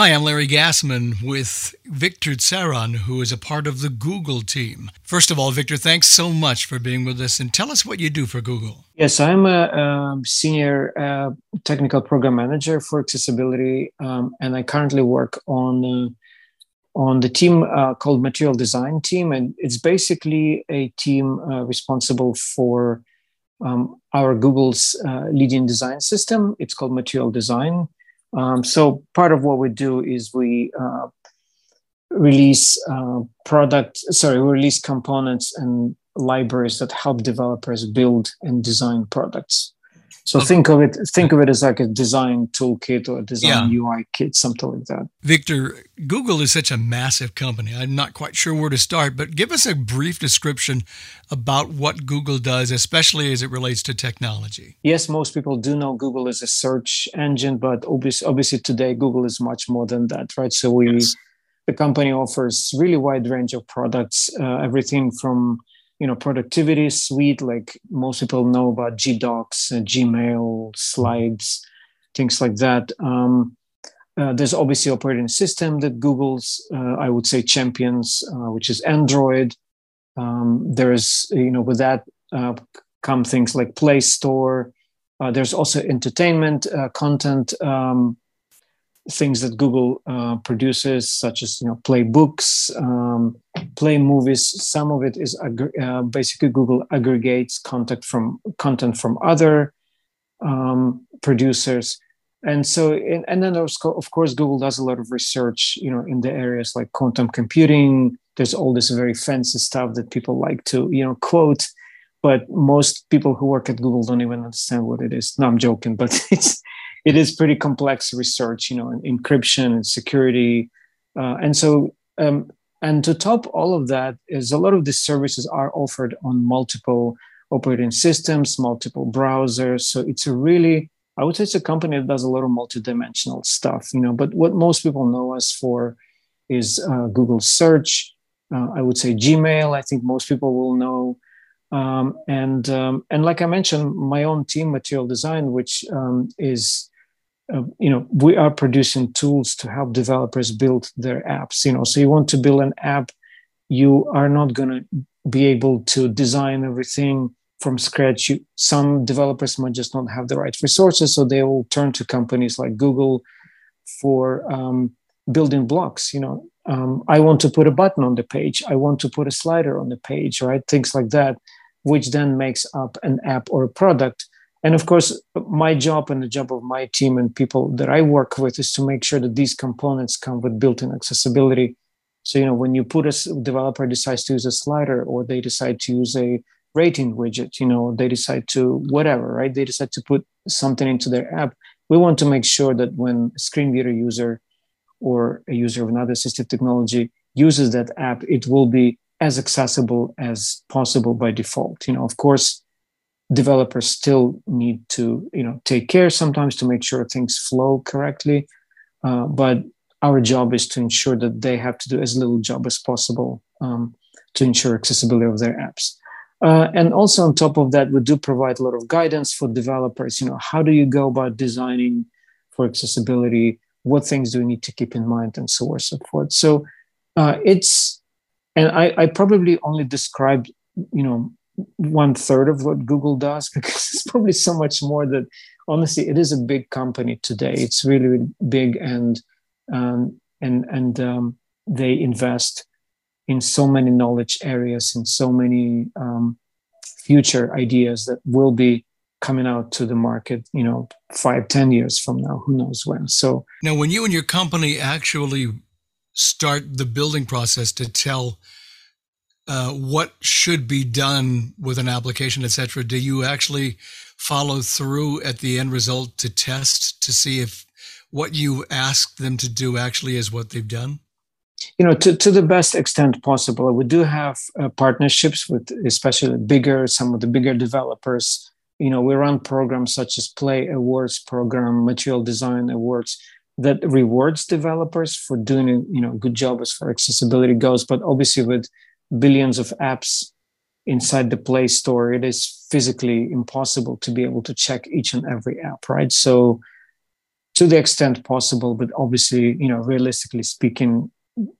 Hi, I'm Larry Gassman with Victor Tsaran, who is a part of the Google team. First of all, Victor, thanks so much for being with us and tell us what you do for Google. Yes, I'm a, a senior uh, technical program manager for accessibility, um, and I currently work on uh, on the team uh, called Material Design Team, and it's basically a team uh, responsible for um, our Google's uh, leading design system. It's called Material Design um, so part of what we do is we uh, release uh, product, sorry, we release components and libraries that help developers build and design products. So okay. think of it think of it as like a design toolkit or a design yeah. UI kit, something like that. Victor, Google is such a massive company. I'm not quite sure where to start, but give us a brief description about what Google does, especially as it relates to technology. Yes, most people do know Google is a search engine, but obviously, obviously today Google is much more than that, right? So we yes. the company offers really wide range of products, uh, everything from you know productivity suite like most people know about gdocs uh, gmail slides things like that. Um, uh, there's obviously operating system that google's uh, i would say champions uh, which is android. Um, there's you know with that uh, come things like play store. Uh, there's also entertainment content. Um, things that Google uh, produces, such as you know play books, um, play movies. Some of it is uh, basically Google aggregates content from content from other um, producers, and so and then of course Google does a lot of research, you know, in the areas like quantum computing. There's all this very fancy stuff that people like to you know quote. But most people who work at Google don't even understand what it is. No, I'm joking, but it's it is pretty complex research, you know, encryption and security. Uh, and so, um, and to top all of that is a lot of these services are offered on multiple operating systems, multiple browsers. So it's a really, I would say it's a company that does a lot of multidimensional stuff, you know, but what most people know us for is uh, Google search. Uh, I would say Gmail, I think most people will know. Um, and um, and like I mentioned, my own team, Material Design, which um, is uh, you know we are producing tools to help developers build their apps you know. So you want to build an app you are not going to be able to design everything from scratch. You, some developers might just not have the right resources so they will turn to companies like google for um, building blocks you know. Um, i want to put a button on the page. I want to put a slider on the page right? Things like that which then makes up an app or a product and of course my job and the job of my team and people that i work with is to make sure that these components come with built-in accessibility. So you know when you put a developer decides to use a slider or they decide to use a rating widget you know they decide to whatever right? They decide to put something into their app. We want to make sure that when a screen reader user or a user of another assistive technology uses that app it will be as accessible as possible by default. You know of course developers still need to you know take care sometimes to make sure things flow correctly. Uh, but our job is to ensure that they have to do as little job as possible um, to ensure accessibility of their apps. Uh, and also on top of that we do provide a lot of guidance for developers. You know how do you go about designing for accessibility? What things do you need to keep in mind? And so on and so forth. So uh, it's and I, I probably only described you know one third of what Google does because it's probably so much more that honestly it is a big company today. It's really, really big and um, and and um, they invest in so many knowledge areas and so many um, future ideas that will be coming out to the market you know five ten years from now who knows when so now when you and your company actually start the building process to tell uh, what should be done with an application, etc. Do you actually follow through at the end result to test to see if what you ask them to do actually is what they've done? You know, to, to the best extent possible. We do have uh, partnerships with especially bigger, some of the bigger developers. You know, we run programs such as Play Awards program, Material Design Awards, that rewards developers for doing you know good job as far accessibility goes. But obviously, with billions of apps inside the Play Store, it is physically impossible to be able to check each and every app, right? So to the extent possible, but obviously, you know, realistically speaking,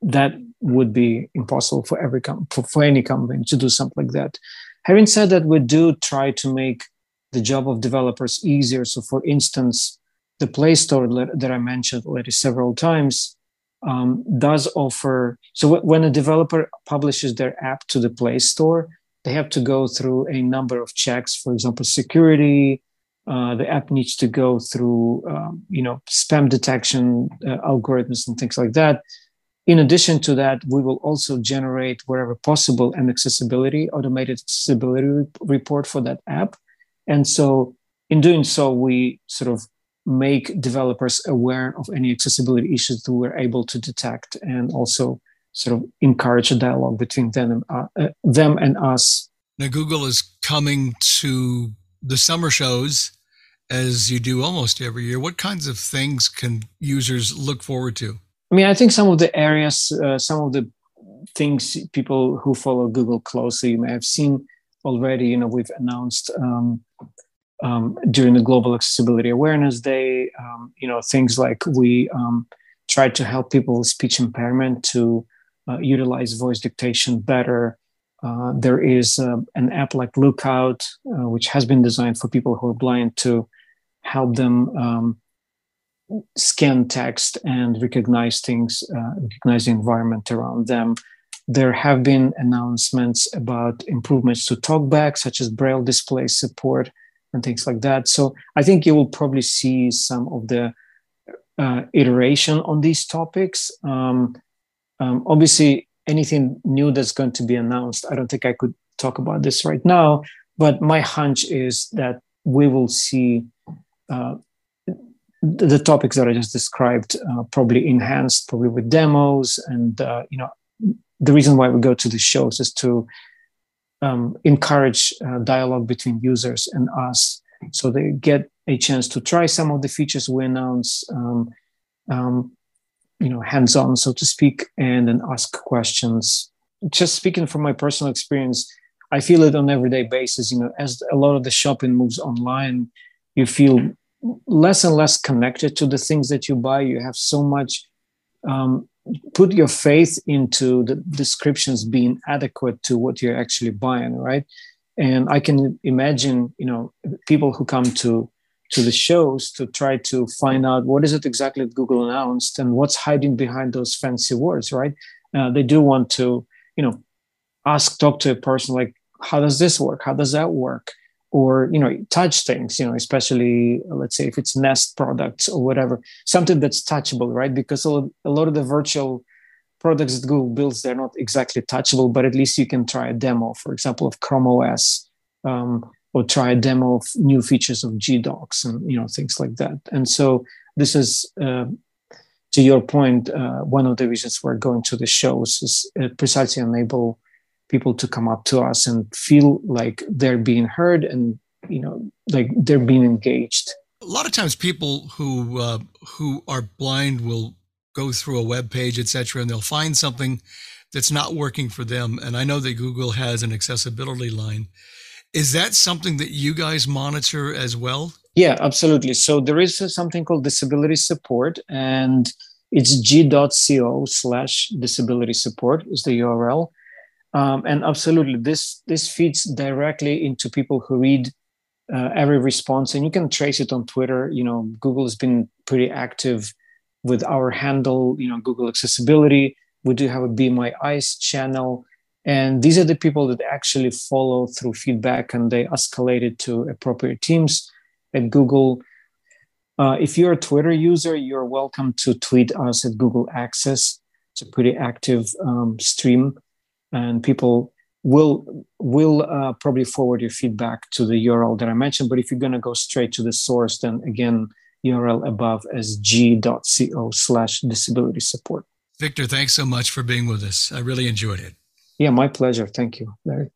that would be impossible for every com- for, for any company to do something like that. Having said that, we do try to make the job of developers easier. So, for instance, the Play Store that I mentioned already several times um, does offer. So, w- when a developer publishes their app to the Play Store, they have to go through a number of checks. For example, security. Uh, the app needs to go through, um, you know, spam detection uh, algorithms and things like that. In addition to that, we will also generate wherever possible an accessibility, automated accessibility report for that app. And so in doing so, we sort of make developers aware of any accessibility issues that we're able to detect and also sort of encourage a dialogue between them and, uh, uh, them and us. Now, Google is coming to the summer shows as you do almost every year. What kinds of things can users look forward to? I mean, I think some of the areas, uh, some of the things people who follow Google closely may have seen already. You know, we've announced um, um, during the Global Accessibility Awareness Day, um, you know, things like we um, try to help people with speech impairment to uh, utilize voice dictation better. Uh, there is uh, an app like Lookout, uh, which has been designed for people who are blind to help them um, scan text and recognize things, uh, recognize the environment around them. There have been announcements about improvements to TalkBack, such as Braille display support and things like that. So I think you will probably see some of the uh, iteration on these topics. Um, um, obviously, anything new that's going to be announced, I don't think I could talk about this right now, but my hunch is that we will see uh, the topics that I just described, uh, probably enhanced, probably with demos, and uh, you know, the reason why we go to the shows is to um, encourage uh, dialogue between users and us, so they get a chance to try some of the features we announce, um, um, you know, hands-on, so to speak, and then ask questions. Just speaking from my personal experience, I feel it on everyday basis. You know, as a lot of the shopping moves online, you feel less and less connected to the things that you buy. You have so much um, put your faith into the descriptions being adequate to what you're actually buying, right? And I can imagine, you know, people who come to to the shows to try to find out what is it exactly that Google announced and what's hiding behind those fancy words, right? Uh, they do want to, you know, ask, talk to a person like, how does this work? How does that work? Or you know touch things you know especially let's say if it's nest products or whatever something that's touchable right? Because a lot of the virtual products that google builds they're not exactly touchable but at least you can try a demo for example of chrome os um, or try a demo of new features of gdocs and you know things like that. And so this is uh, to your point uh, one of the reasons we're going to the shows is uh, precisely enable people to come up to us and feel like they're being heard and you know like they're being engaged. A lot of times people who uh, who are blind will go through a web page etc and they'll find something that's not working for them. And i know that google has an accessibility line. Is that something that you guys monitor as well? Yeah absolutely. So there is something called disability support and it's g.co slash disability support is the url um, and absolutely, this this feeds directly into people who read uh, every response, and you can trace it on Twitter. You know, Google has been pretty active with our handle. You know, Google Accessibility. We do have a Be My Eyes channel, and these are the people that actually follow through feedback, and they escalate it to appropriate teams at Google. Uh, if you're a Twitter user, you're welcome to tweet us at Google Access. It's a pretty active um, stream and people will will uh, probably forward your feedback to the URL that I mentioned. But if you're going to go straight to the source, then again, URL above as g.co slash disability support. Victor, thanks so much for being with us. I really enjoyed it. Yeah, my pleasure. Thank you, Larry.